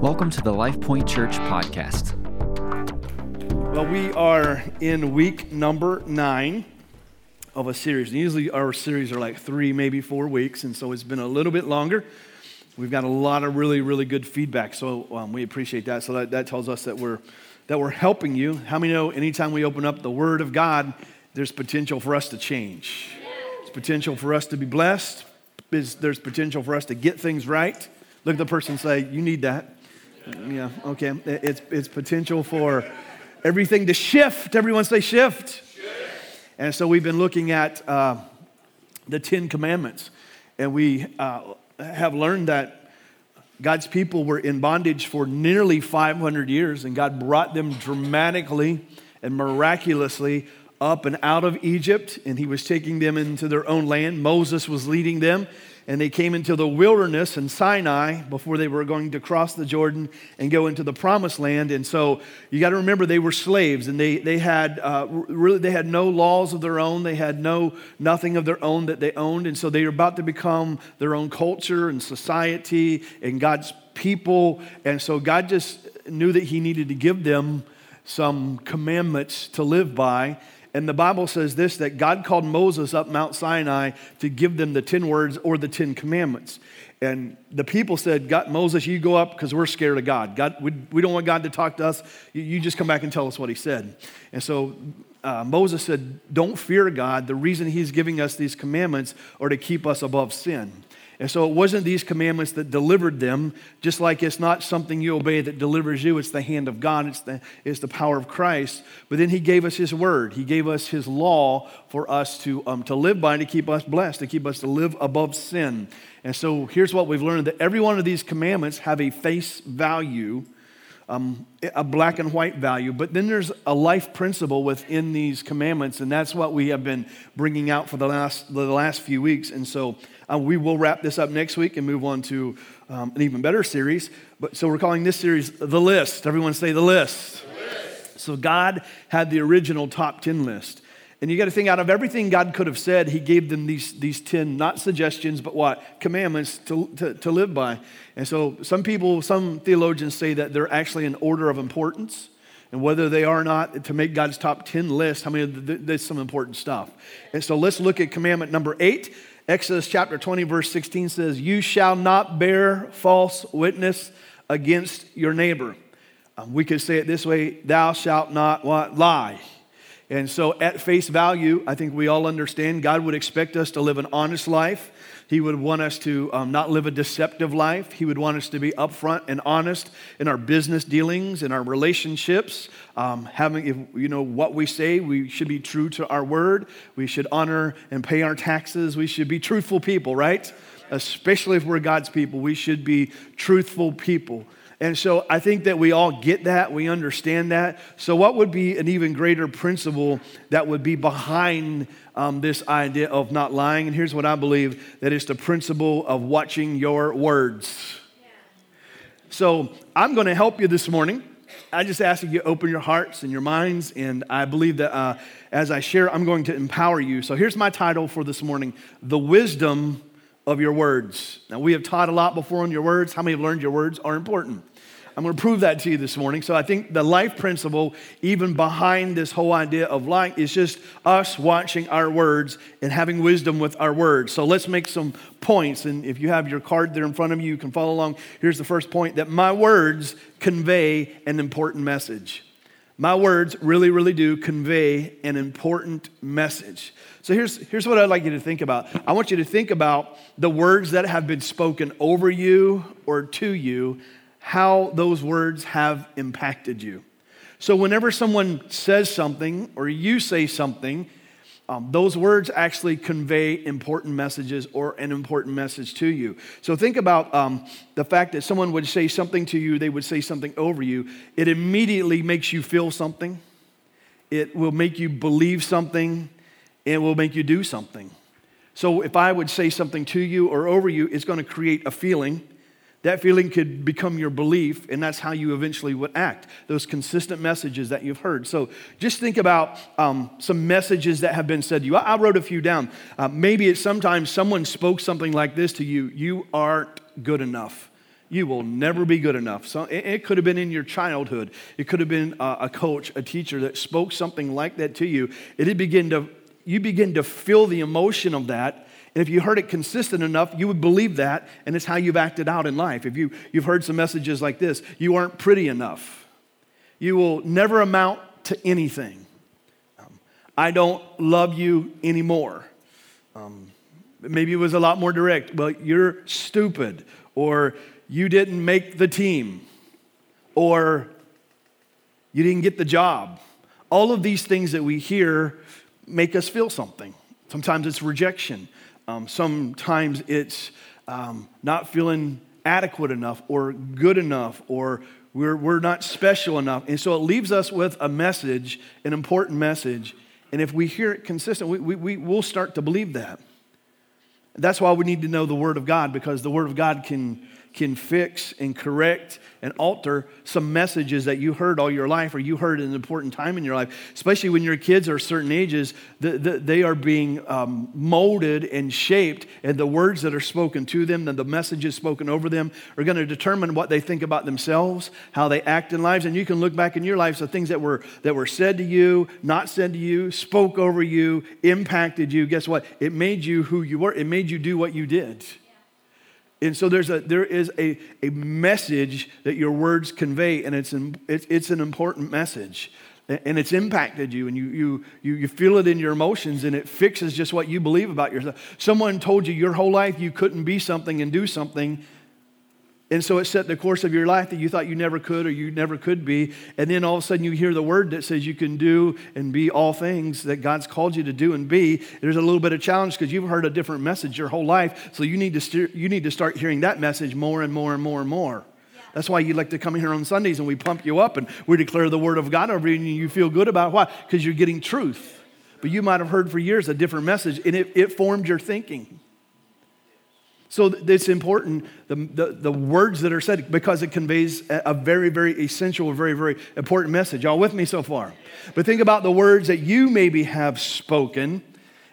Welcome to the Life Point Church podcast. Well, we are in week number nine of a series. And usually our series are like three, maybe four weeks, and so it's been a little bit longer. We've got a lot of really, really good feedback, so um, we appreciate that. So that, that tells us that we're that we're helping you. How many know anytime we open up the Word of God, there's potential for us to change. There's potential for us to be blessed. There's potential for us to get things right. Look at the person say, You need that. Yeah, okay. It's, it's potential for everything to shift. Everyone say shift. shift. And so we've been looking at uh, the Ten Commandments, and we uh, have learned that God's people were in bondage for nearly 500 years, and God brought them dramatically and miraculously up and out of Egypt, and He was taking them into their own land. Moses was leading them and they came into the wilderness in Sinai before they were going to cross the Jordan and go into the promised land. And so you got to remember they were slaves and they, they had uh, really they had no laws of their own. They had no nothing of their own that they owned. And so they were about to become their own culture and society and God's people. And so God just knew that He needed to give them some commandments to live by. And the Bible says this that God called Moses up Mount Sinai to give them the 10 words or the 10 commandments. And the people said, God, Moses, you go up because we're scared of God. God we, we don't want God to talk to us. You, you just come back and tell us what he said. And so uh, Moses said, Don't fear God. The reason he's giving us these commandments are to keep us above sin. And so it wasn't these commandments that delivered them, just like it's not something you obey that delivers you. It's the hand of God, it's the, it's the power of Christ. But then He gave us His word, He gave us His law for us to, um, to live by, to keep us blessed, to keep us to live above sin. And so here's what we've learned that every one of these commandments have a face value. Um, a black and white value, but then there's a life principle within these commandments, and that's what we have been bringing out for the last, the last few weeks. And so uh, we will wrap this up next week and move on to um, an even better series. But so we're calling this series The List. Everyone say The List. The list. So God had the original top 10 list. And you got to think out of everything God could have said, He gave them these, these 10, not suggestions, but what? Commandments to, to, to live by. And so some people, some theologians say that they're actually in order of importance. And whether they are or not, to make God's top 10 list, how many, there's some important stuff. And so let's look at commandment number eight. Exodus chapter 20, verse 16 says, You shall not bear false witness against your neighbor. Um, we could say it this way Thou shalt not what? Lie. And so, at face value, I think we all understand God would expect us to live an honest life. He would want us to um, not live a deceptive life. He would want us to be upfront and honest in our business dealings, in our relationships. Um, having, if, you know, what we say, we should be true to our word. We should honor and pay our taxes. We should be truthful people, right? Especially if we're God's people, we should be truthful people. And so I think that we all get that, we understand that. So, what would be an even greater principle that would be behind um, this idea of not lying? And here's what I believe that it's the principle of watching your words. Yeah. So, I'm going to help you this morning. I just ask that you open your hearts and your minds, and I believe that uh, as I share, I'm going to empower you. So, here's my title for this morning The Wisdom of your words. Now, we have taught a lot before on your words. How many have learned your words are important? I'm going to prove that to you this morning. So, I think the life principle, even behind this whole idea of lying, is just us watching our words and having wisdom with our words. So, let's make some points. And if you have your card there in front of you, you can follow along. Here's the first point that my words convey an important message. My words really, really do convey an important message. So here's, here's what I'd like you to think about. I want you to think about the words that have been spoken over you or to you, how those words have impacted you. So whenever someone says something or you say something, um, those words actually convey important messages or an important message to you. So think about um, the fact that someone would say something to you, they would say something over you. It immediately makes you feel something, it will make you believe something, it will make you do something. So if I would say something to you or over you, it's going to create a feeling. That feeling could become your belief, and that's how you eventually would act. Those consistent messages that you've heard. So just think about um, some messages that have been said to you. I, I wrote a few down. Uh, maybe it's sometimes someone spoke something like this to you You aren't good enough. you will never be good enough. So it, it could have been in your childhood. It could have been a, a coach, a teacher that spoke something like that to you. It begin to, you begin to feel the emotion of that. And if you heard it consistent enough, you would believe that, and it's how you've acted out in life. If you, you've heard some messages like this, you aren't pretty enough. You will never amount to anything. Um, I don't love you anymore. Um, maybe it was a lot more direct. Well, you're stupid, or you didn't make the team, or you didn't get the job. All of these things that we hear make us feel something. Sometimes it's rejection, um, sometimes it's um, not feeling adequate enough, or good enough, or we're, we're not special enough. And so it leaves us with a message, an important message. And if we hear it consistent, we, we, we will start to believe that. That's why we need to know the Word of God because the Word of God can can fix and correct and alter some messages that you heard all your life or you heard at an important time in your life, especially when your kids are certain ages, the, the, they are being um, molded and shaped, and the words that are spoken to them and the messages spoken over them are going to determine what they think about themselves, how they act in lives. And you can look back in your life, so things that were, that were said to you, not said to you, spoke over you, impacted you. Guess what? It made you who you were, it made you do what you did. And so there's a, there is a, a message that your words convey, and it's, an, it's, it's an important message. And it's impacted you, and you, you, you, you feel it in your emotions, and it fixes just what you believe about yourself. Someone told you your whole life you couldn't be something and do something, and so it set the course of your life that you thought you never could or you never could be. And then all of a sudden you hear the word that says you can do and be all things that God's called you to do and be. There's a little bit of challenge because you've heard a different message your whole life. So you need to, you need to start hearing that message more and more and more and more. That's why you like to come here on Sundays and we pump you up and we declare the word of God over you and you feel good about. Why? Because you're getting truth. But you might have heard for years a different message and it, it formed your thinking. So it's important, the, the, the, words that are said, because it conveys a very, very essential, very, very important message. Y'all with me so far? But think about the words that you maybe have spoken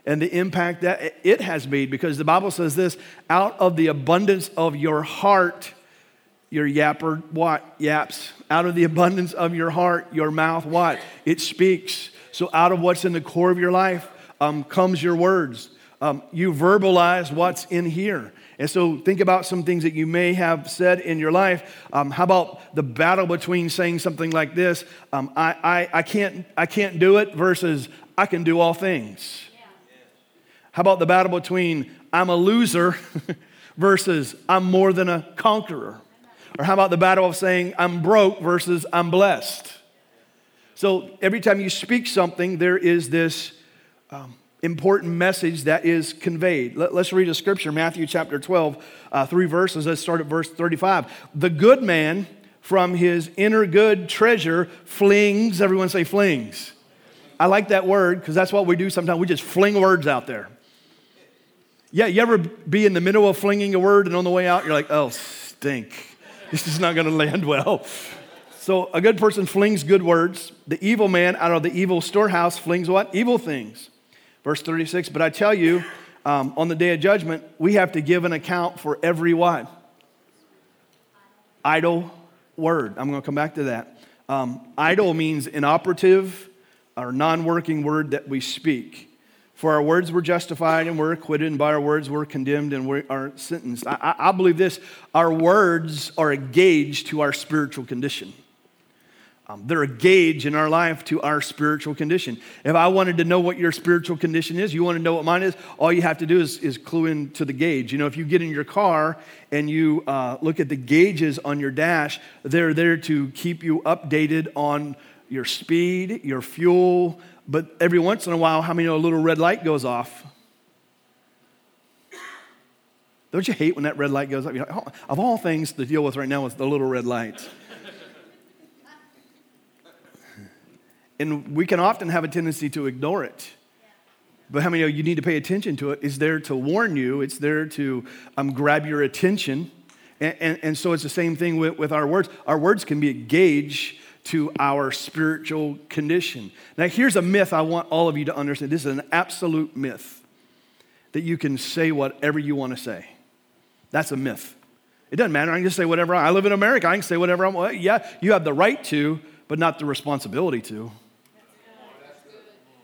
and the impact that it has made, because the Bible says this out of the abundance of your heart, your yapper, what? Yaps. Out of the abundance of your heart, your mouth, what? It speaks. So out of what's in the core of your life um, comes your words. Um, you verbalize what's in here. And so think about some things that you may have said in your life. Um, how about the battle between saying something like this, um, I, I, I, can't, I can't do it, versus I can do all things? Yeah. How about the battle between I'm a loser versus I'm more than a conqueror? Or how about the battle of saying I'm broke versus I'm blessed? So every time you speak something, there is this um, important message that is conveyed. Let, us read a scripture, Matthew chapter 12, uh, three verses. Let's start at verse 35. The good man from his inner good treasure flings, everyone say flings. I like that word because that's what we do sometimes. We just fling words out there. Yeah, you ever be in the middle of flinging a word and on the way out, you're like, oh, stink. This is not going to land well. So a good person flings good words. The evil man out of the evil storehouse flings what? Evil things. Verse 36, but I tell you, um, on the day of judgment, we have to give an account for every what? Idle word. I'm going to come back to that. Um, idle means inoperative or non working word that we speak. For our words were justified and we're acquitted, and by our words we're condemned and we are sentenced. I, I believe this our words are a gauge to our spiritual condition. Um, they're a gauge in our life to our spiritual condition. If I wanted to know what your spiritual condition is, you want to know what mine is, all you have to do is, is clue into the gauge. You know, if you get in your car and you uh, look at the gauges on your dash, they're there to keep you updated on your speed, your fuel, but every once in a while, how many know a little red light goes off? Don't you hate when that red light goes off? You know, of all things to deal with right now is the little red light. And we can often have a tendency to ignore it. But how many of you need to pay attention to it? It's there to warn you, it's there to um, grab your attention. And, and, and, so it's the same thing with, with our words. Our words can be a gauge to our spiritual condition. Now, here's a myth I want all of you to understand. This is an absolute myth that you can say whatever you want to say. That's a myth. It doesn't matter. I can just say whatever I, I live in America. I can say whatever I want. Yeah, you have the right to, but not the responsibility to.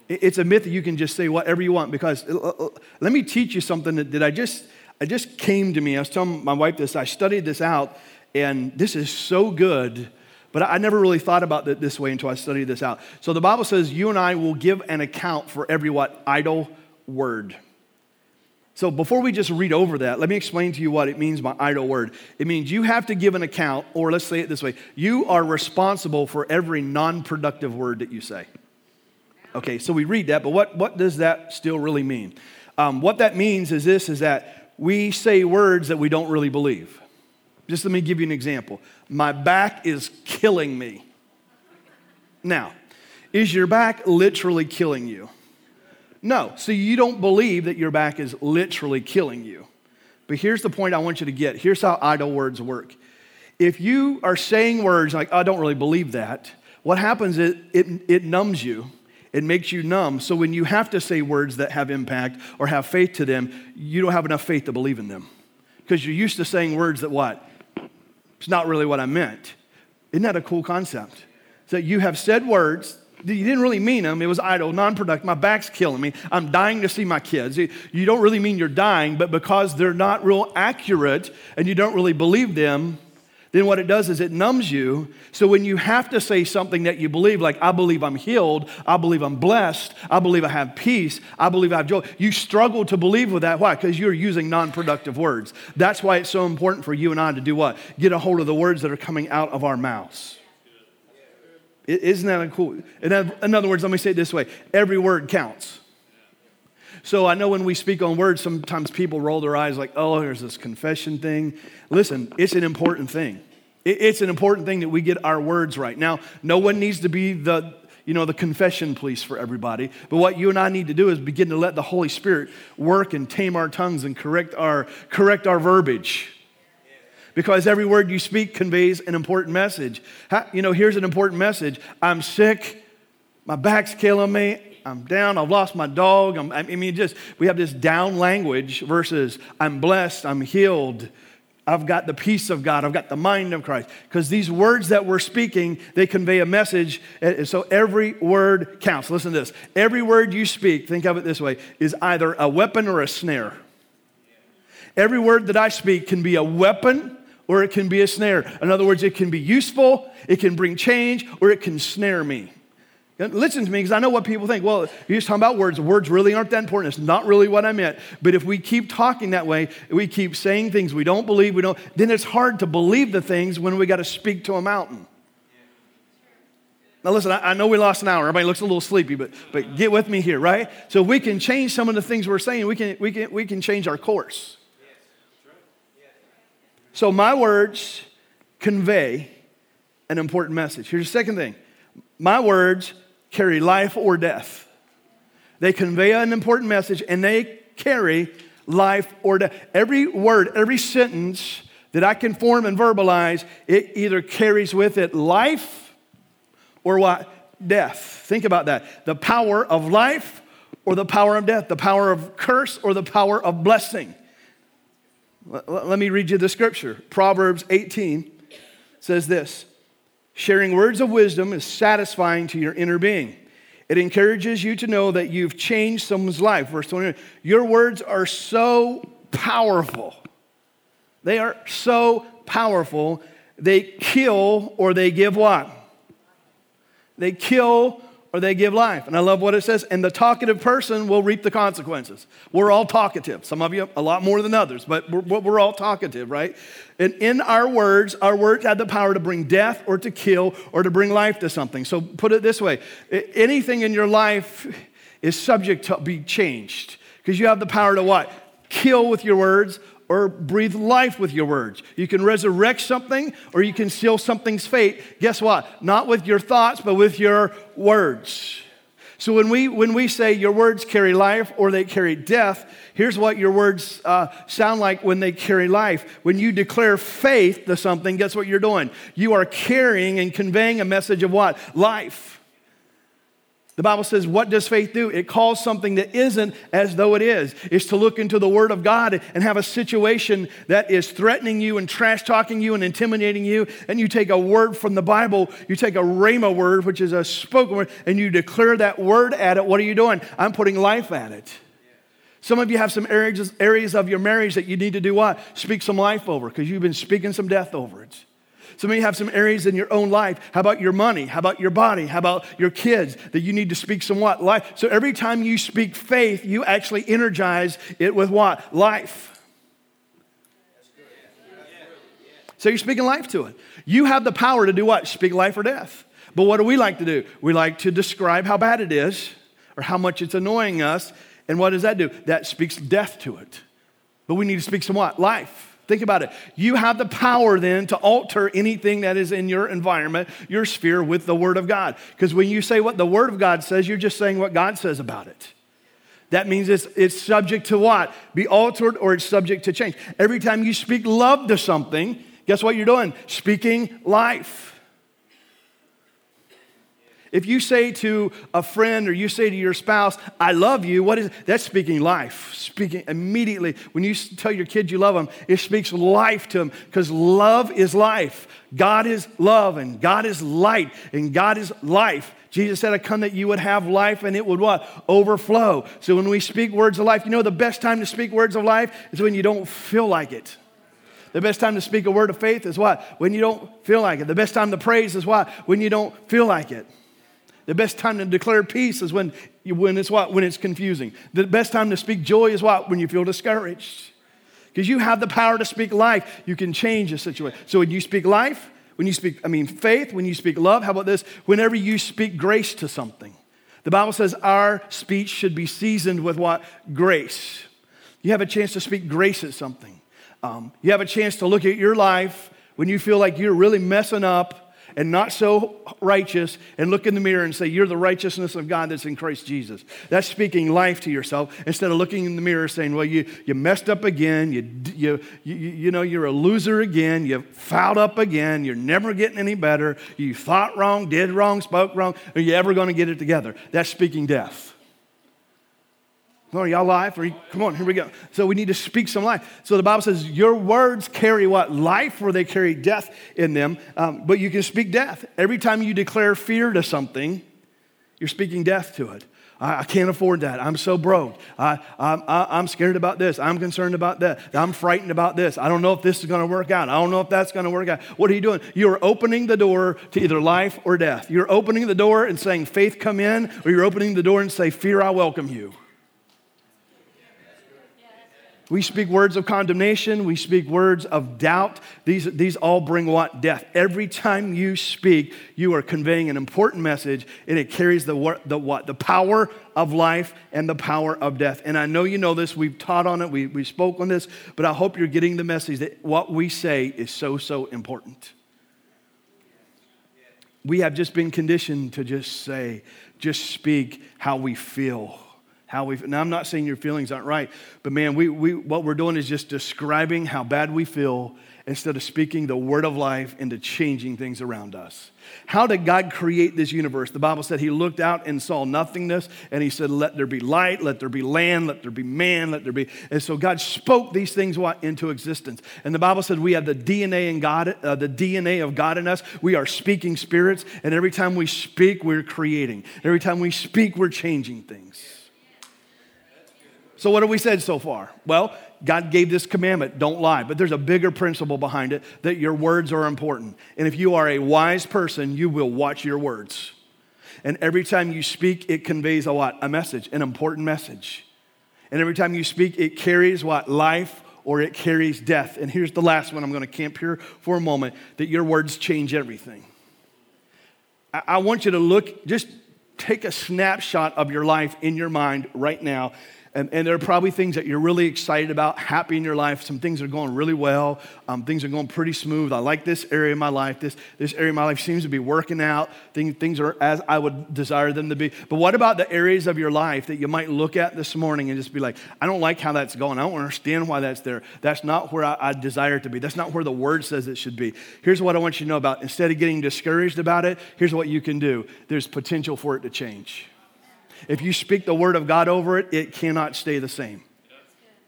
It's a myth that you can just say whatever you want because uh, uh, uh, let me teach you something that, that I just I just came to me. I was telling my wife this. I studied this out, and this is so good. But I never really thought about it this way until I studied this out. So the Bible says you and I will give an account for every what idle word. So before we just read over that, let me explain to you what it means by idle word. It means you have to give an account, or let's say it this way: you are responsible for every non-productive word that you say. Okay, so we read that, but what, what does that still really mean? Um, what that means is this is that we say words that we don't really believe. Just let me give you an example. My back is killing me. Now, is your back literally killing you? No. So you don't believe that your back is literally killing you. But here's the point I want you to get. Here's how idle words work. If you are saying words like, I don't really believe that, what happens is it, it numbs you it makes you numb. So when you have to say words that have impact or have faith to them, you don't have enough faith to believe in them. Because you're used to saying words that what? It's not really what I meant. Isn't that a cool concept? So you have said words that you didn't really mean them. It was idle, non productive. My back's killing me. I'm dying to see my kids. You don't really mean you're dying, but because they're not real accurate and you don't really believe them, then what it does is it numbs you. So when you have to say something that you believe, like, I believe I'm healed, I believe I'm blessed, I believe I have peace, I believe I have joy, you struggle to believe with that. Why? Because you're using non productive words. That's why it's so important for you and I to do what? Get a hold of the words that are coming out of our mouths. Isn't that cool? In other words, let me say it this way every word counts. So I know when we speak on words, sometimes people roll their eyes like, oh, there's this confession thing. Listen, it's an important thing. It's an important thing that we get our words right. Now, no one needs to be the, you know, the confession police for everybody. But what you and I need to do is begin to let the Holy Spirit work and tame our tongues and correct our, correct our verbiage. Because every word you speak conveys an important message. You know, here's an important message I'm sick, my back's killing me, I'm down, I've lost my dog. I'm, i mean, just, we have this down language versus I'm blessed, I'm healed, I've got the peace of God, I've got the mind of Christ. Because these words that we're speaking, they convey a message. So every word counts. Listen to this. Every word you speak, think of it this way, is either a weapon or a snare. Every word that I speak can be a weapon or it can be a snare. In other words, it can be useful, it can bring change, or it can snare me. Listen to me because I know what people think. Well, you're just talking about words. Words really aren't that important. It's not really what I meant. But if we keep talking that way, we keep saying things we don't believe, we don't, then it's hard to believe the things when we got to speak to a mountain. Now, listen, I, I, know we lost an hour. Everybody looks a little sleepy, but, but get with me here, right? So we can change some of the things we're saying. We can, we can, we can change our course. So my words convey an important message. Here's the second thing my words carry life or death. They convey an important message and they carry life or death. Every word, every sentence that I can form and verbalize, it either carries with it life or what? Death. Think about that. The power of life or the power of death, the power of curse or the power of blessing. Let me read you the scripture. Proverbs 18 says this Sharing words of wisdom is satisfying to your inner being. It encourages you to know that you've changed someone's life. Verse 20. Your words are so powerful. They are so powerful. They kill or they give what? They kill or they give life. And I love what it says. And the talkative person will reap the consequences. We're all talkative. Some of you a lot more than others, but we're, we're all talkative, right? And in our words, our words have the power to bring death or to kill or to bring life to something. So put it this way anything in your life is subject to be changed because you have the power to what? Kill with your words or breathe life with your words. You can resurrect something or you can seal something's fate. Guess what? Not with your thoughts, but with your words. So when we, when we say your words carry life or they carry death, here's what your words uh, sound like when they carry life. When you declare faith to something, guess what you're doing? You are carrying and conveying a message of what? Life. The Bible says, what does faith do? It calls something that isn't as though it is. It's to look into the Word of God and have a situation that is threatening you and trash talking you and intimidating you. And you take a word from the Bible, you take a rhema word, which is a spoken word, and you declare that word at it. What are you doing? I'm putting life at it. Some of you have some areas, areas of your marriage that you need to do what? Speak some life over because you've been speaking some death over it. Some of you have some areas in your own life. How about your money? How about your body? How about your kids that you need to speak some what? Life. So every time you speak faith, you actually energize it with what? Life. So you're speaking life to it. You have the power to do what? Speak life or death. But what do we like to do? We like to describe how bad it is or how much it's annoying us. And what does that do? That speaks death to it. But we need to speak some what? Life. Think about it. You have the power then to alter anything that is in your environment, your sphere, with the Word of God. Because when you say what the Word of God says, you're just saying what God says about it. That means it's, it's subject to what? Be altered or it's subject to change. Every time you speak love to something, guess what you're doing? Speaking life. If you say to a friend or you say to your spouse, I love you, what is that's speaking life. Speaking immediately. When you tell your kids you love them, it speaks life to them because love is life. God is love and God is light and God is life. Jesus said, I come that you would have life and it would what? Overflow. So when we speak words of life, you know the best time to speak words of life is when you don't feel like it. The best time to speak a word of faith is what? When you don't feel like it. The best time to praise is what? When you don't feel like it. The best time to declare peace is when, when it's what? When it's confusing. The best time to speak joy is what? When you feel discouraged. Because you have the power to speak life. You can change a situation. So when you speak life, when you speak, I mean, faith, when you speak love, how about this? Whenever you speak grace to something. The Bible says our speech should be seasoned with what? Grace. You have a chance to speak grace at something. Um, you have a chance to look at your life when you feel like you're really messing up and not so righteous and look in the mirror and say, You're the righteousness of God that's in Christ Jesus. That's speaking life to yourself instead of looking in the mirror saying, Well, you, you messed up again. You, you, you, you know, you're a loser again. You fouled up again. You're never getting any better. You thought wrong, did wrong, spoke wrong. Are you ever going to get it together? That's speaking death. On, y'all life? You, come on, here we go. So we need to speak some life. So the Bible says your words carry what? Life, or they carry death in them. Um, but you can speak death. Every time you declare fear to something, you're speaking death to it. I, I can't afford that. I'm so broke. I, I, am scared about this. I'm concerned about that. I'm frightened about this. I don't know if this is going to work out. I don't know if that's going to work out. What are you doing? You're opening the door to either life or death. You're opening the door and saying, faith, come in, or you're opening the door and say, fear, I welcome you. We speak words of condemnation. We speak words of doubt. These, these all bring what? Death. Every time you speak, you are conveying an important message, and it carries the, the what? The power of life and the power of death. And I know you know this. We've taught on it. We, we spoke on this. But I hope you're getting the message that what we say is so, so important. We have just been conditioned to just say, just speak how we feel how we now i'm not saying your feelings aren't right but man we, we what we're doing is just describing how bad we feel instead of speaking the word of life into changing things around us. How did god create this universe? The bible said he looked out and saw nothingness and he said let there be light let there be land let there be man let there be and so god spoke these things into existence. And the bible said we have the dna in god uh, the dna of god in us. We are speaking spirits and every time we speak we're creating. Every time we speak we're changing things so, what have we said so far? Well, God gave this commandment don't lie. But there's a bigger principle behind it that your words are important. And if you are a wise person, you will watch your words. And every time you speak, it conveys a what? A message, an important message. And every time you speak, it carries what? Life or it carries death. And here's the last one. I'm going to camp here for a moment that your words change everything. I want you to look, just take a snapshot of your life in your mind right now and, and, there are probably things that you're really excited about, happy in your life. Some things are going really well. Um, things are going pretty smooth. I like this area of my life. This, this area of my life seems to be working out. Things, things are as I would desire them to be. But what about the areas of your life that you might look at this morning and just be like, I don't like how that's going. I don't understand why that's there. That's not where I, I desire it to be. That's not where the word says it should be. Here's what I want you to know about. Instead of getting discouraged about it, here's what you can do there's potential for it to change. If you speak the word of God over it, it cannot stay the same.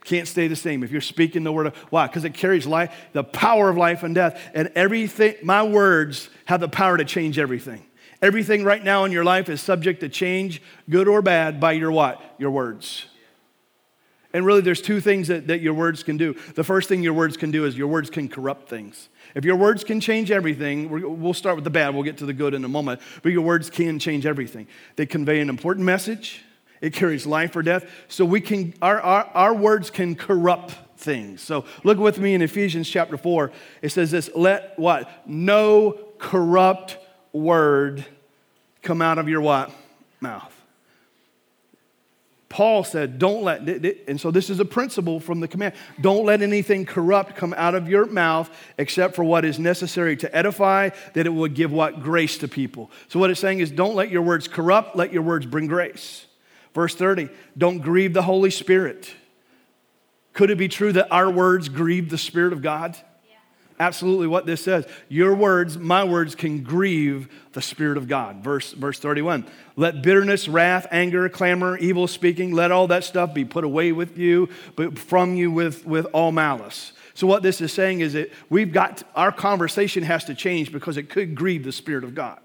Can't stay the same if you're speaking the word of why? Because it carries life, the power of life and death. And everything, my words have the power to change everything. Everything right now in your life is subject to change, good or bad, by your what? Your words. And really, there's two things that, that your words can do. The first thing your words can do is your words can corrupt things. If your words can change everything, we'll start with the bad, we'll get to the good in a moment, but your words can change everything. They convey an important message, it carries life or death. So we can, our, our, our words can corrupt things. So look with me in Ephesians chapter 4. It says this let what? No corrupt word come out of your what? Mouth. Paul said, Don't let, and so this is a principle from the command don't let anything corrupt come out of your mouth except for what is necessary to edify, that it would give what? Grace to people. So what it's saying is, don't let your words corrupt, let your words bring grace. Verse 30, don't grieve the Holy Spirit. Could it be true that our words grieve the Spirit of God? Absolutely what this says. Your words, my words, can grieve the Spirit of God. Verse, verse 31. Let bitterness, wrath, anger, clamor, evil speaking, let all that stuff be put away with you, but from you with, with all malice. So, what this is saying is that we've got, our conversation has to change because it could grieve the Spirit of God.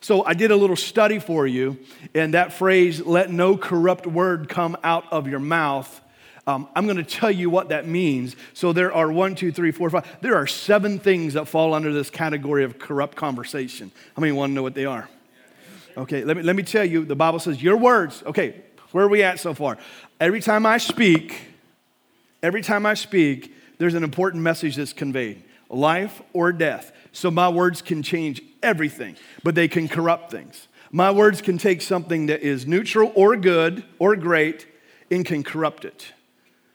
So, I did a little study for you, and that phrase, let no corrupt word come out of your mouth, um, I'm going to tell you what that means. So there are one, two, three, four, five. There are seven things that fall under this category of corrupt conversation. How many want to know what they are? Okay, let me, let me tell you. The Bible says, Your words. Okay, where are we at so far? Every time I speak, every time I speak, there's an important message that's conveyed life or death. So my words can change everything, but they can corrupt things. My words can take something that is neutral or good or great and can corrupt it.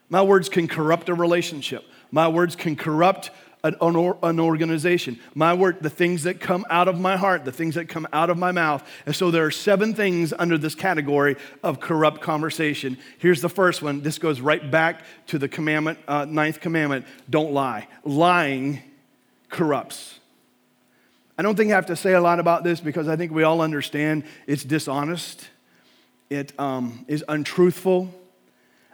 My words can corrupt a relationship. My words can corrupt an, an, organization. My word, the things that come out of my heart, the things that come out of my mouth. And so there are seven things under this category of corrupt conversation. Here's the first one. This goes right back to the commandment, uh, ninth commandment don't lie. Lying corrupts. I don't think I have to say a lot about this because I think we all understand it's dishonest, it um, is untruthful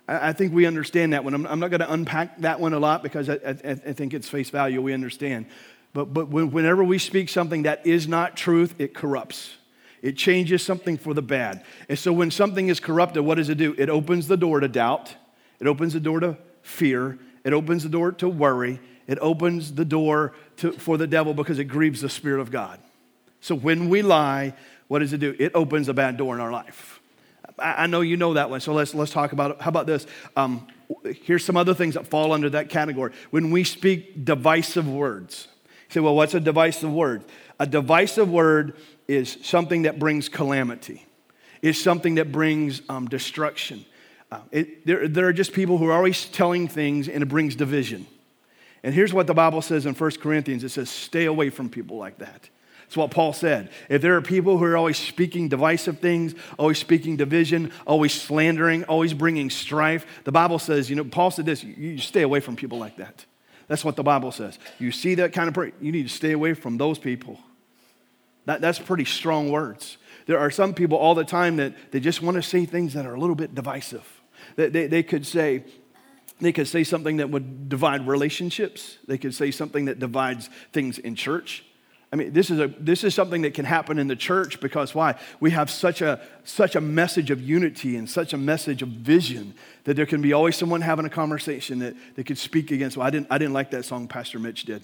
I think we understand that one. I'm, not going to unpack that one a lot because I, I, I, think it's face value. We understand. But, but whenever we speak something that is not truth, it corrupts. It changes something for the bad. And so when something is corrupted, what does it do? It opens the door to doubt. It opens the door to fear. It opens the door to worry. It opens the door to, for the devil because it grieves the Spirit of God. So when we lie, what does it do? It opens a bad door in our life. I know you know that one, so let's, let's talk about it. How about this? Um, here's some other things that fall under that category. When we speak divisive words, you say, well, what's a divisive word? A divisive word is something that brings calamity, is something that brings um, destruction. Uh, it, there, there are just people who are always telling things and it brings division. And here's what the Bible says in 1 Corinthians it says, stay away from people like that. That's what Paul said. If there are people who are always speaking divisive things, always speaking division, always slandering, always bringing strife, the Bible says, you know, Paul said this, you stay away from people like that. That's what the Bible says. You see that kind of person, you need to stay away from those people. That, that's pretty strong words. There are some people all the time that they just want to say things that are a little bit divisive. They, they, they could say, they could say something that would divide relationships. They could say something that divides things in church. I mean, this is, a, this is something that can happen in the church because why? We have such a, such a message of unity and such a message of vision that there can be always someone having a conversation that, that could speak against. Well, I didn't, I didn't like that song Pastor Mitch did.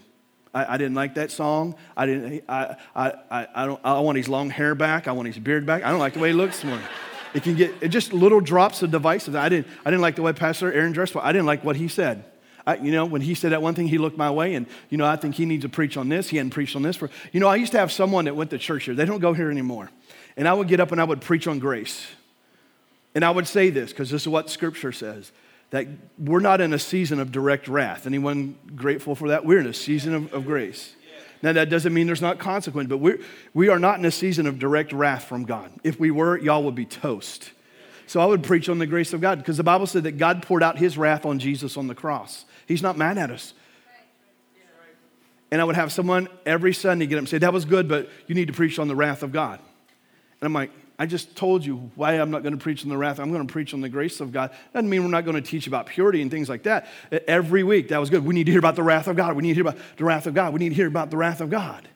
I, I didn't like that song. I, didn't, I, I, I, don't, I want his long hair back. I want his beard back. I don't like the way he looks this morning. It can get it just little drops of divisive. I didn't, I didn't like the way Pastor Aaron dressed. I didn't like what he said. I, you know, when he said that one thing, he looked my way, and, you know, I think he needs to preach on this. He hadn't preached on this for, you know, I used to have someone that went to church here. They don't go here anymore. And I would get up and I would preach on grace. And I would say this, because this is what Scripture says that we're not in a season of direct wrath. Anyone grateful for that? We're in a season of, of grace. Now, that doesn't mean there's not consequence, but we're, we are not in a season of direct wrath from God. If we were, y'all would be toast. So I would preach on the grace of God because the Bible said that God poured out his wrath on Jesus on the cross. He's not mad at us. And I would have someone every Sunday get up and say, That was good, but you need to preach on the wrath of God. And I'm like, I just told you why I'm not going to preach on the wrath. I'm going to preach on the grace of God. Doesn't mean we're not going to teach about purity and things like that. Every week, that was good. We need to hear about the wrath of God. We need to hear about the wrath of God. We need to hear about the wrath of God.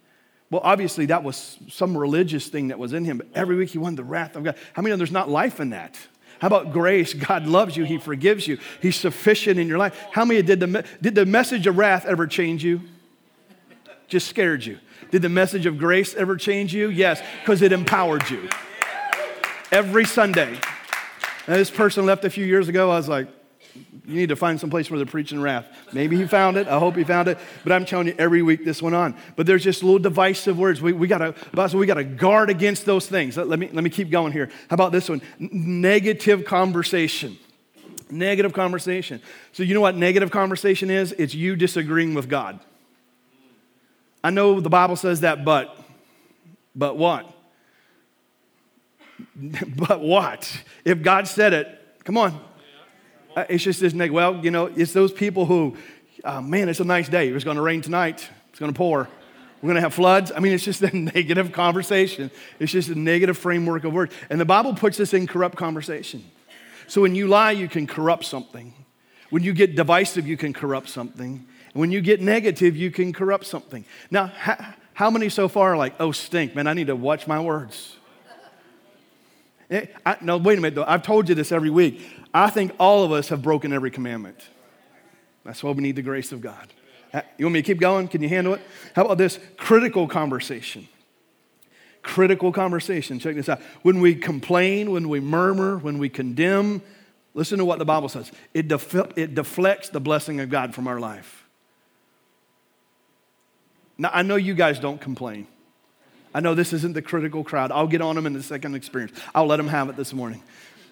Well, obviously, that was some religious thing that was in him, but every week he wanted the wrath of God. How many know there's not life in that? How about grace? God loves you, He forgives you, He's sufficient in your life. How many did the, did the message of wrath ever change you? Just scared you. Did the message of grace ever change you? Yes, because it empowered you every Sunday. Now, this person left a few years ago. I was like, you need to find some place where they're preaching wrath. Maybe he found it. I hope he found it. But I'm telling you, every week this went on. But there's just little divisive words. We, we gotta, we gotta guard against those things. Let, let, me, let me keep going here. How about this one? Negative conversation. Negative conversation. So you know what negative conversation is? It's you disagreeing with God. I know the Bible says that, but, but what? but what? If God said it, come on. Uh, it's just this, negative. well, you know, it's those people who, uh, man, it's a nice day. It's going to rain tonight. It's going to pour. We're going to have floods. I mean, it's just a negative conversation. It's just a negative framework of words. And the Bible puts this in corrupt conversation. So when you lie, you can corrupt something. When you get divisive, you can corrupt something. When you get negative, you can corrupt something. Now, how, how many so far are like, oh, stink, man, I need to watch my words? Eh, I, no, wait a minute, though. I've told you this every week. I think all of us have broken every commandment. That's why we need the grace of God. Uh, you want me to keep going? Can you handle it? How about this critical conversation? Critical conversation. Check this out. When we complain, when we murmur, when we condemn, listen to what the Bible says. It, def- it deflects the blessing of God from our life. Now, I know you guys don't complain. I know this isn't the critical crowd. I'll get on them in the second experience. I'll let them have it this morning.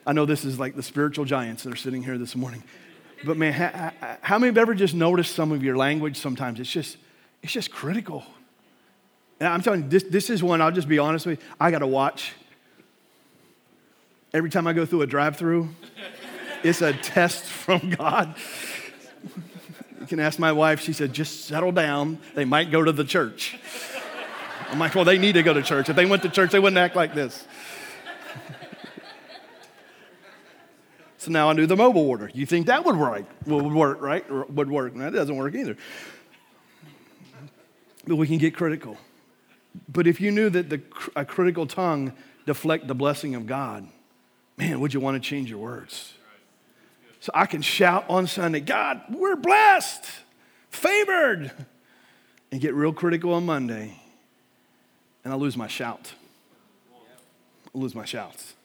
I know this is like the spiritual giants that are sitting here this morning. But man, how, many have ever just noticed some of your language sometimes? It's just, it's just critical. And I'm telling you, this, this is one, I'll just be honest with you, I got to watch. Every time I go through a drive through, it's a test from God. You can ask my wife, she said, just settle down. They might go to the church. I'm like, well, they need to go to church. If they went to church, they wouldn't act like this. So now I do the mobile order. You think that would work, would work, right? Would work. That doesn't work either. But we can get critical. But if you knew that the, a critical tongue deflect the blessing of God, man, would you want to change your words? So I can shout on Sunday, God, we're blessed, favored, and get real critical on Monday and I lose my shout. I lose my shouts.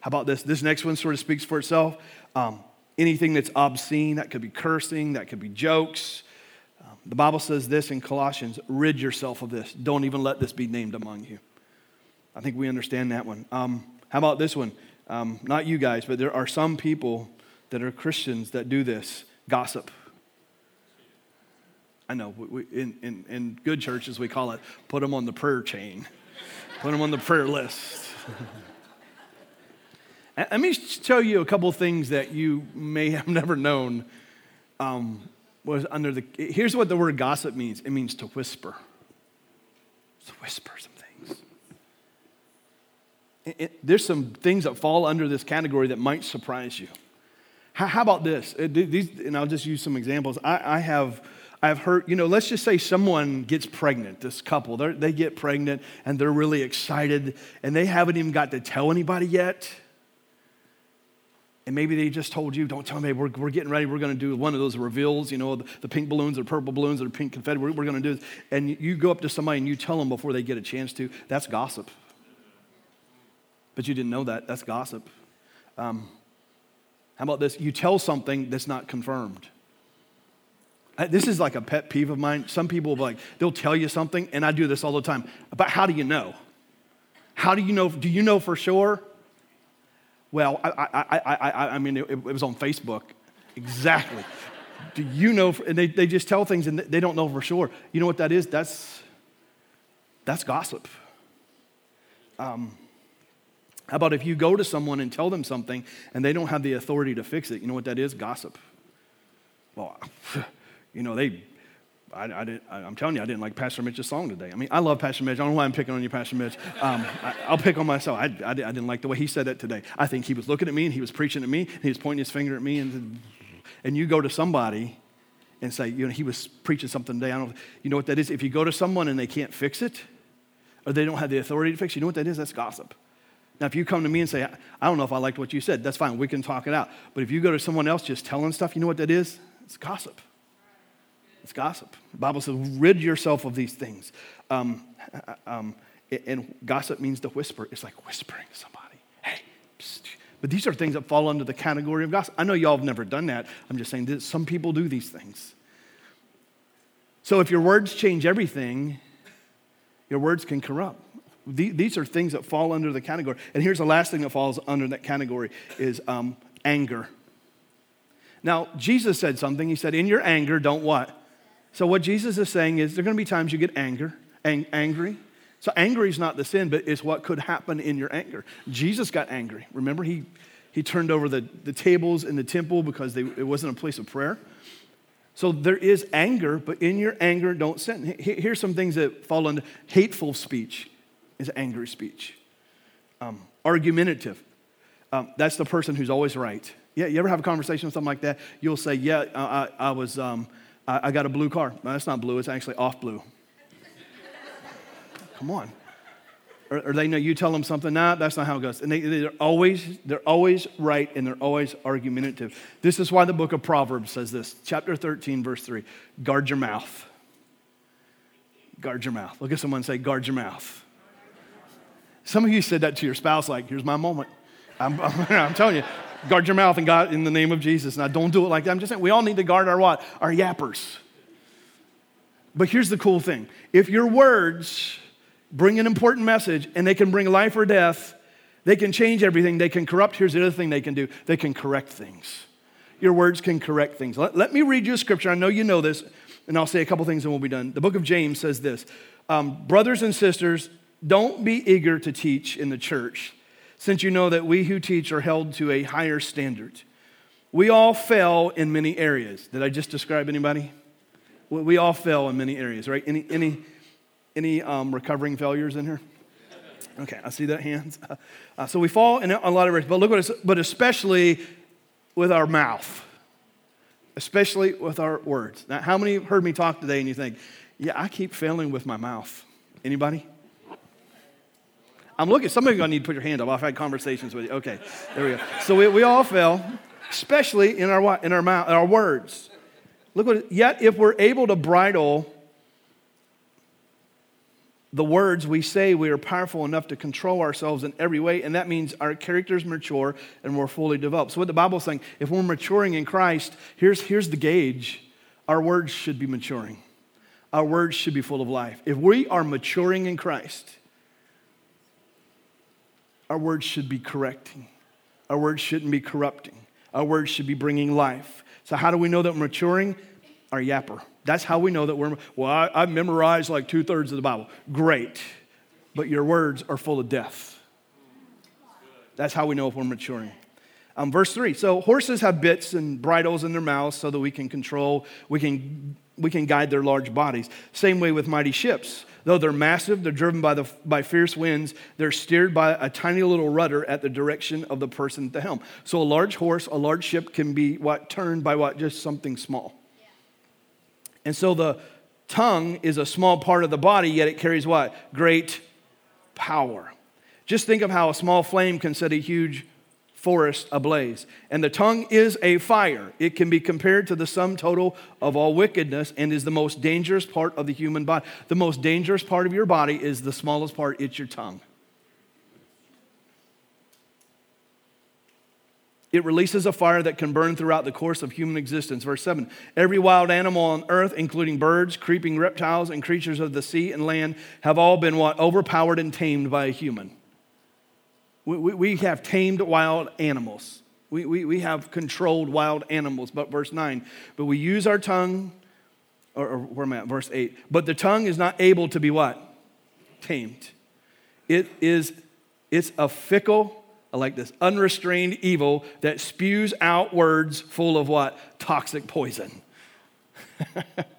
How about this? This next one sort of speaks for itself. Um, anything that's obscene, that could be cursing, that could be jokes. Um, the Bible says this in Colossians rid yourself of this. Don't even let this be named among you. I think we understand that one. Um, how about this one? Um, not you guys, but there are some people that are Christians that do this gossip. I know, we, in, in, in good churches, we call it put them on the prayer chain, put them on the prayer list. Let me tell you a couple things that you may have never known um, was under the. Here's what the word gossip means it means to whisper. To whisper some things. It, it, there's some things that fall under this category that might surprise you. How, how about this? It, these, and I'll just use some examples. I, I have I've heard, you know, let's just say someone gets pregnant, this couple, they get pregnant and they're really excited and they haven't even got to tell anybody yet. And maybe they just told you, don't tell me, we're, we're getting ready, we're going to do one of those reveals, you know, the, the pink balloons or purple balloons or pink confetti, we're, we're going to do this. And you go up to somebody and you tell them before they get a chance to, that's gossip. But you didn't know that, that's gossip. Um, how about this? You tell something that's not confirmed. This is like a pet peeve of mine. Some people like, they'll tell you something, and I do this all the time. But how do you know? How do you know? Do you know for sure? Well, I, I, I, I, mean, it, it was on Facebook. Exactly. do you know? And they, they just tell things and they don't know for sure. You know what that is? That's, that's gossip. Um, how about if you go to someone and tell them something and they don't have the authority to fix it? You know what that is? Gossip. Well, you know, they, I, I didn't, I, am telling you, I didn't like Pastor Mitch's song today. I mean, I love Pastor Mitch. I don't know why I'm picking on you, Pastor Mitch. Um, I, will pick on myself. I, I, I, didn't like the way he said it today. I think he was looking at me and he was preaching at me and he was pointing his finger at me. And, and you go to somebody and say, you know, he was preaching something today. I don't You know what that is? If you go to someone and they can't fix it or they don't have the authority to fix it, you know what that is? That's gossip. Now, if you come to me and say, I don't know if I liked what you said, that's fine. We can talk it out. But if you go to someone else just telling stuff, you know what that is? It's gossip. It's gossip. The Bible says, rid yourself of these things. Um, um, and gossip means to whisper. It's like whispering to somebody. Hey, psst. But these are things that fall under the category of gossip. I know y'all have never done that. I'm just saying that some people do these things. So if your words change everything, your words can corrupt. These are things that fall under the category. And here's the last thing that falls under that category is um, anger. Now, Jesus said something. He said, in your anger, don't what? So, what Jesus is saying is there are going to be times you get anger, ang- angry. So, angry is not the sin, but it's what could happen in your anger. Jesus got angry. Remember, he, he turned over the, the tables in the temple because they, it wasn't a place of prayer. So, there is anger, but in your anger, don't sin. Here's some things that fall under hateful speech is angry speech. Um, argumentative. Um, that's the person who's always right. Yeah, you ever have a conversation with something like that? You'll say, Yeah, I, I was. Um, I, I got a blue car. No, that's not blue, it's actually off blue. Come on. Or, or, they know you tell them something, nah, that's not how it goes. And they, they're, always, they're always right and they're always argumentative. This is why the book of Proverbs says this, chapter 13, verse 3 guard your mouth. Guard your mouth. Look at someone say, guard your mouth. Some of you said that to your spouse, like, here's my moment. I'm, I'm, I'm telling you, guard your mouth and God in the name of Jesus. Now, don't do it like that. I'm just saying we all need to guard our what? Our yappers. But here's the cool thing if your words bring an important message and they can bring life or death, they can change everything, they can corrupt. Here's the other thing they can do they can correct things. Your words can correct things. Let, let me read you a scripture. I know you know this, and I'll say a couple things and we'll be done. The book of James says this um, Brothers and sisters, don't be eager to teach in the church since you know that we who teach are held to a higher standard. We all fail in many areas. Did I just describe anybody? We all fail in many areas, right? Any, any, any um, recovering failures in here? Okay, I see that hands. Uh, so we fall in a lot of areas, but look what it's, but especially with our mouth, especially with our words. Now, how many heard me talk today and you think, yeah, I keep failing with my mouth? Anybody? I'm looking, some of you are going to need to put your hand up. I've had conversations with you. Okay, there we go. So we, we all fail, especially in our, in our mouth, in our words. Look what, yet if we're able to bridle the words we say, we are powerful enough to control ourselves in every way, and that means our character's mature and we're fully developed. So, what the Bible's saying, if we're maturing in Christ, here's, here's the gauge our words should be maturing. Our words should be full of life. If we are maturing in Christ, our words should be correcting. Our words shouldn't be corrupting. Our words should be bringing life. So, how do we know that we're maturing? Our yapper. That's how we know that we're, well, I, I've memorized like two thirds of the Bible. Great. But your words are full of death. That's how we know if we're maturing. Um, verse 3 So, horses have bits and bridles in their mouths so that we can control, we can, we can guide their large bodies. Same way with mighty ships. Though they're massive, they're driven by, the, by fierce winds, they're steered by a tiny little rudder at the direction of the person at the helm. So a large horse, a large ship can be what turned by what? Just something small. Yeah. And so the tongue is a small part of the body, yet it carries what? Great power. Just think of how a small flame can set a huge forest ablaze. And the tongue is a fire. It can be compared to the sum total of all wickedness and is the most dangerous part of the human body. The most dangerous part of your body is the smallest part, it's your tongue. It releases a fire that can burn throughout the course of human existence. Verse 7 Every wild animal on earth, including birds, creeping reptiles, and creatures of the sea and land, have all been what? Overpowered and tamed by a human. We, we, we have tamed wild animals. We, we, we have controlled wild animals. But verse 9, but we use our tongue, or, or where am I at? Verse 8. But the tongue is not able to be what? Tamed. It is, it's a fickle, I like this, unrestrained evil that spews out words full of what? Toxic poison.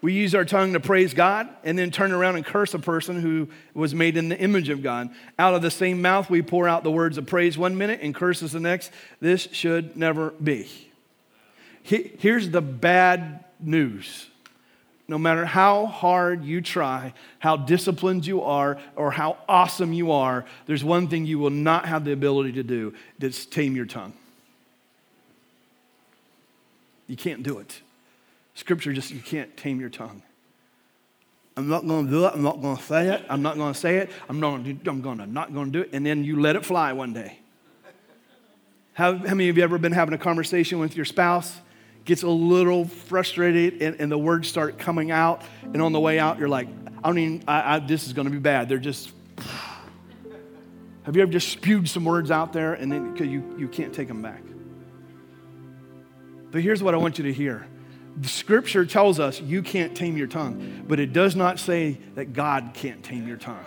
We use our tongue to praise God and then turn around and curse a person who was made in the image of God. Out of the same mouth, we pour out the words of praise one minute and curses the next. This should never be. Here's the bad news. No matter how hard you try, how disciplined you are, or how awesome you are, there's one thing you will not have the ability to do that's tame your tongue. You can't do it. Scripture just, you can't tame your tongue. I'm not going to do it. I'm not going to say it. I'm not going to say it. I'm not going to, I'm to not going to do it. And then you let it fly one day. How, how many of you ever been having a conversation with your spouse? Gets a little frustrated and, and the words start coming out. And on the way out, you're like, I don't even, I, I, this is going to be bad. They're just, have you ever just spewed some words out there and then because you, you can't take them back? But here's what I want you to hear Scripture tells us you can't tame your tongue, but it does not say that God can't tame your tongue.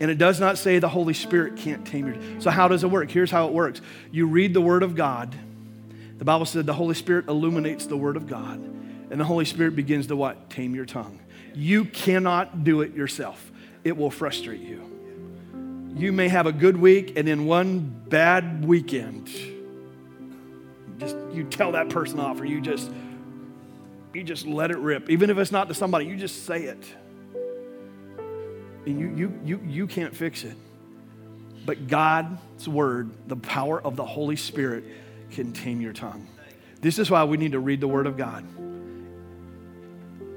And it does not say the Holy Spirit can't tame your tongue. So, how does it work? Here's how it works you read the Word of God. The Bible said the Holy Spirit illuminates the Word of God, and the Holy Spirit begins to what? Tame your tongue. You cannot do it yourself, it will frustrate you. You may have a good week and then one bad weekend. Just you tell that person off, or you just you just let it rip. Even if it's not to somebody, you just say it. And you, you, you, you can't fix it. But God's word, the power of the Holy Spirit, can tame your tongue. This is why we need to read the word of God.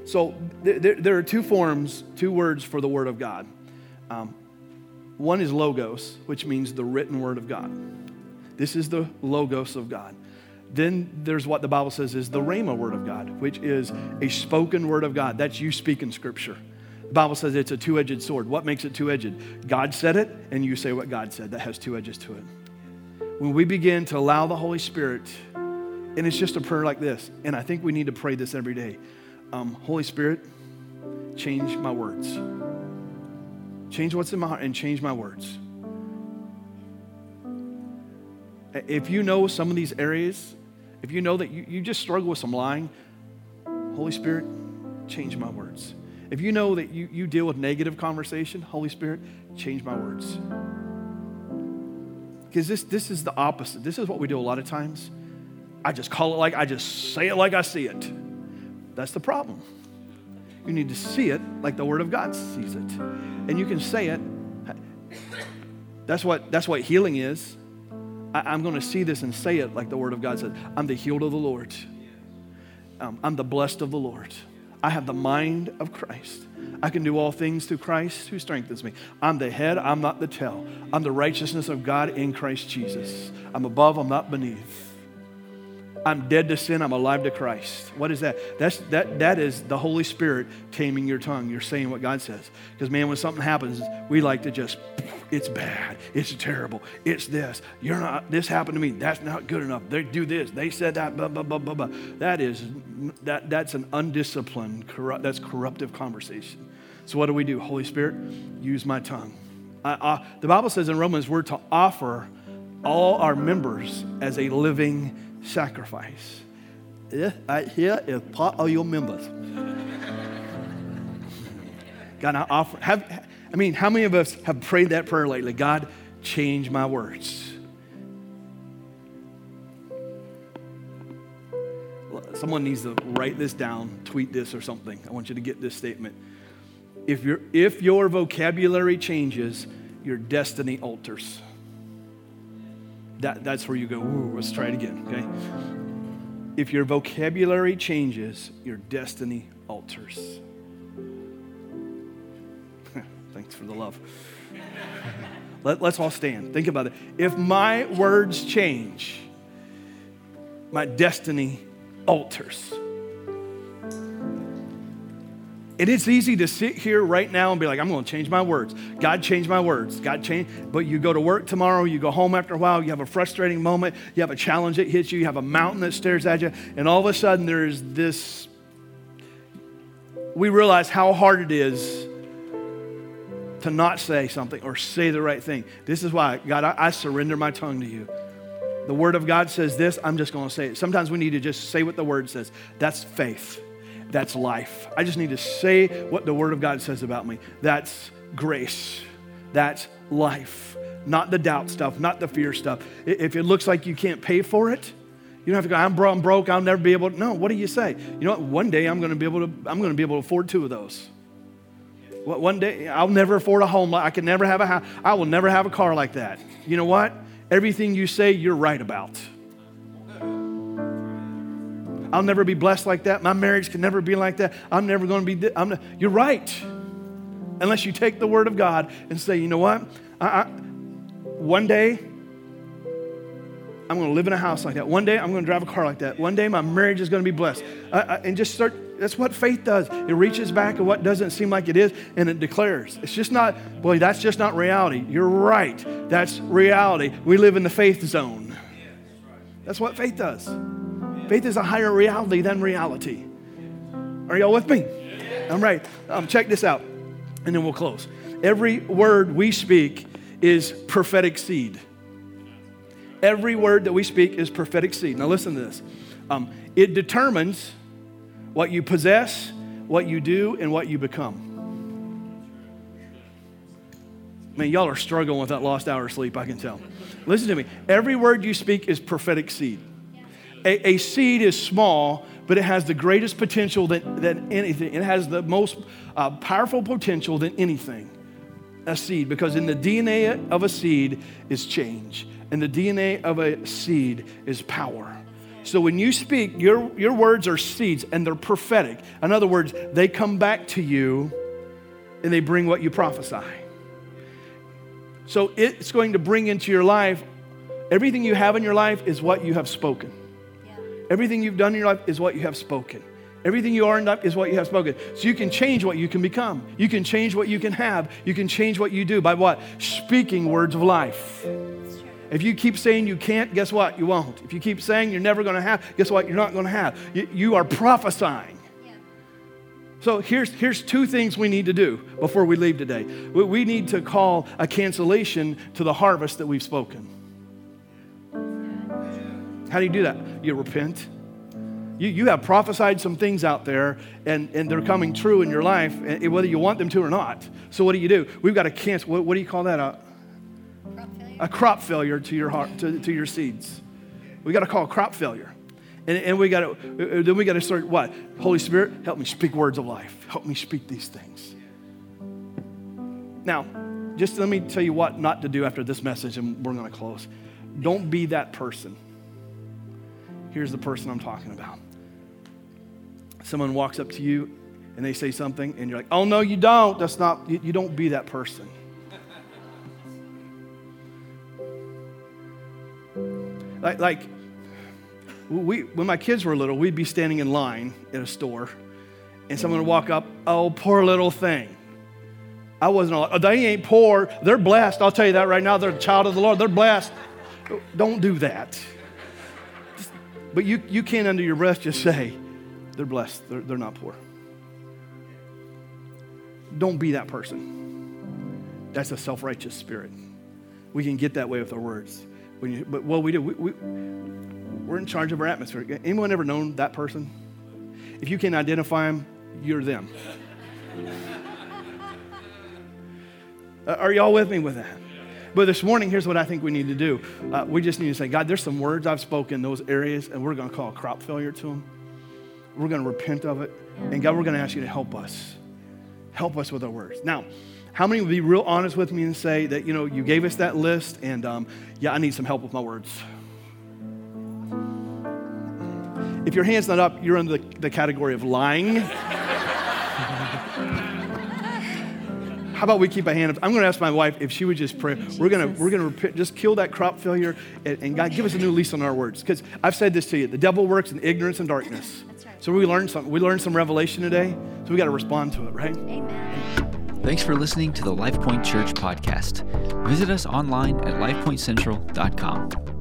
So there, there are two forms, two words for the word of God. Um, one is logos, which means the written word of God. This is the logos of God. Then there's what the Bible says is the Rhema word of God, which is a spoken word of God. That's you speaking scripture. The Bible says it's a two edged sword. What makes it two edged? God said it, and you say what God said. That has two edges to it. When we begin to allow the Holy Spirit, and it's just a prayer like this, and I think we need to pray this every day um, Holy Spirit, change my words. Change what's in my heart and change my words. If you know some of these areas if you know that you, you just struggle with some lying, Holy Spirit, change my words. If you know that you, you deal with negative conversation, Holy Spirit, change my words. Because this, this is the opposite. This is what we do a lot of times. I just call it like, I just say it like I see it. That's the problem. You need to see it like the Word of God sees it. And you can say it. That's what, that's what healing is. I, am going to see this and say it like the Word of God says I'm the healed of the Lord, um, I'm the blessed of the Lord. I have the mind of Christ. I can do all things through Christ who strengthens me. I'm the head, I'm not the tail. I'm the righteousness of God in Christ Jesus. I'm above, I'm not beneath. I'm dead to sin, I'm alive to Christ. What is that? That's, that, that is the Holy Spirit taming your tongue. You're saying what God says. Because, man, when something happens, we like to just, it's bad, it's terrible, it's this. You're not, this happened to me, that's not good enough. They do this, they said that, blah, blah, blah, blah, blah. That is, that, that's an undisciplined, corrupt, that's corruptive conversation. So, what do we do? Holy Spirit, use my tongue. I, I, the Bible says in Romans, we're to offer all our members as a living sacrifice. This right here is part of your members. God, I offer. Have, I mean, how many of us have prayed that prayer lately? God, change my words. Someone needs to write this down, tweet this or something. I want you to get this statement. If, your if your vocabulary changes, your destiny alters that, that's where you go, ooh, let's try it again, okay? If your vocabulary changes, your destiny alters. Thanks for the love. Let, let's all stand. Think about it. If my words change, my destiny alters. And it's easy to sit here right now and be like, I'm going to change my words. God changed my words. God changed. But you go to work tomorrow, you go home after a while, you have a frustrating moment, you have a challenge that hits you, you have a mountain that stares at you, and all of a sudden there's this. We realize how hard it is to not say something or say the right thing. This is why, God, I, I surrender my tongue to you. The Word of God says this, I'm just going to say it. Sometimes we need to just say what the Word says. That's faith. That's life. I just need to say what the Word of God says about me. That's grace. That's life. Not the doubt stuff, not the fear stuff. If it looks like you can't pay for it, you don't have to go, I'm, bro- I'm broke, I'll never be able to. No, what do you say? You know what? One day I'm going to be able to, I'm going to be able to afford two of those. One day I'll never afford a home. I can never have a house. I will never have a car like that. You know what? Everything you say, you're right about. I'll never be blessed like that. My marriage can never be like that. I'm never going to be. I'm you're right. Unless you take the word of God and say, you know what? I, I, one day, I'm going to live in a house like that. One day, I'm going to drive a car like that. One day, my marriage is going to be blessed. and just start, that's what faith does. It reaches back at what doesn't seem like it is and it declares. It's just not, boy, that's just not reality. You're right. That's reality. We live in the faith zone. That's what faith does. Faith is a higher reality than reality. Are y'all with me? I'm right. Um, check this out, and then we'll close. Every word we speak is prophetic seed. Every word that we speak is prophetic seed. Now, listen to this. Um, it determines what you possess, what you do, and what you become. Man, y'all are struggling with that lost hour of sleep, I can tell. Listen to me. Every word you speak is prophetic seed a, a seed is small, but it has the greatest potential than, than anything. It has the most uh, powerful potential than anything. A seed, because in the DNA of a seed is change, and the DNA of a seed is power. So when you speak, your, your words are seeds and they're prophetic. In other words, they come back to you and they bring what you prophesy. So it's going to bring into your life everything you have in your life is what you have spoken. Everything you've done in your life is what you have spoken. Everything you are in life is what you have spoken. So you can change what you can become. You can change what you can have. You can change what you do by what? Speaking words of life. If you keep saying you can't, guess what? You won't. If you keep saying you're never going to have, guess what? You're not going to have. You, you are prophesying. So here's, here's two things we need to do before we leave today. We, we need to call a cancellation to the harvest that we've spoken. How do you do that? You repent. You, you have prophesied some things out there and, and they're coming true in your life, eh, whether you want them to or not. So, what do you do? We've got to cancel. What, what do you call that? A crop failure, a crop failure to, your heart, to, to your seeds. We got to call crop failure. And, and we got to, uh, then we got to start what? Holy Spirit, help me speak words of life. Help me speak these things. Now, just let me tell you what not to do after this message, and we're going to close. Don't be that person here's the person I'm talking about. Someone walks up to you and they say something, and you're like, oh, no, you don't. That's not, you, you don't be that person. like, like we, when my kids were little, we'd be standing in line at a store, and someone would walk up, oh, poor little thing. I wasn't all, they ain't poor. They're blessed. I'll tell you that right now. They're a child of the Lord. They're blessed. Don't do that. But you, you can't, under your breath, just say, they're blessed, they're, they're not poor. Don't be that person. That's a self righteous spirit. We can get that way with our words. You, but what we do, we, we, we're in charge of our atmosphere. Anyone ever known that person? If you can identify them, you're them. are y'all with me with that? But this morning, here's what I think we need to do. Uh, we just need to say, God, there's some words I've spoken in those areas, and we're going to call crop failure to them. We're going to repent of it. And God, we're going to ask you to help us. Help us with our words. Now, how many would be real honest with me and say that, you know, you gave us that list, and um, yeah, I need some help with my words? If your hand's not up, you're in the, the category of lying. How about we keep a hand up? I'm going to ask my wife if she would just pray. We're going to we're going to just kill that crop failure and, and God give us a new lease on our words. Because I've said this to you: the devil works in ignorance and darkness. Right. So we learned some. We learned some revelation today. So we got to respond to it, right? Amen. Thanks for listening to the LifePoint Church podcast. Visit us online at lifepointcentral.com.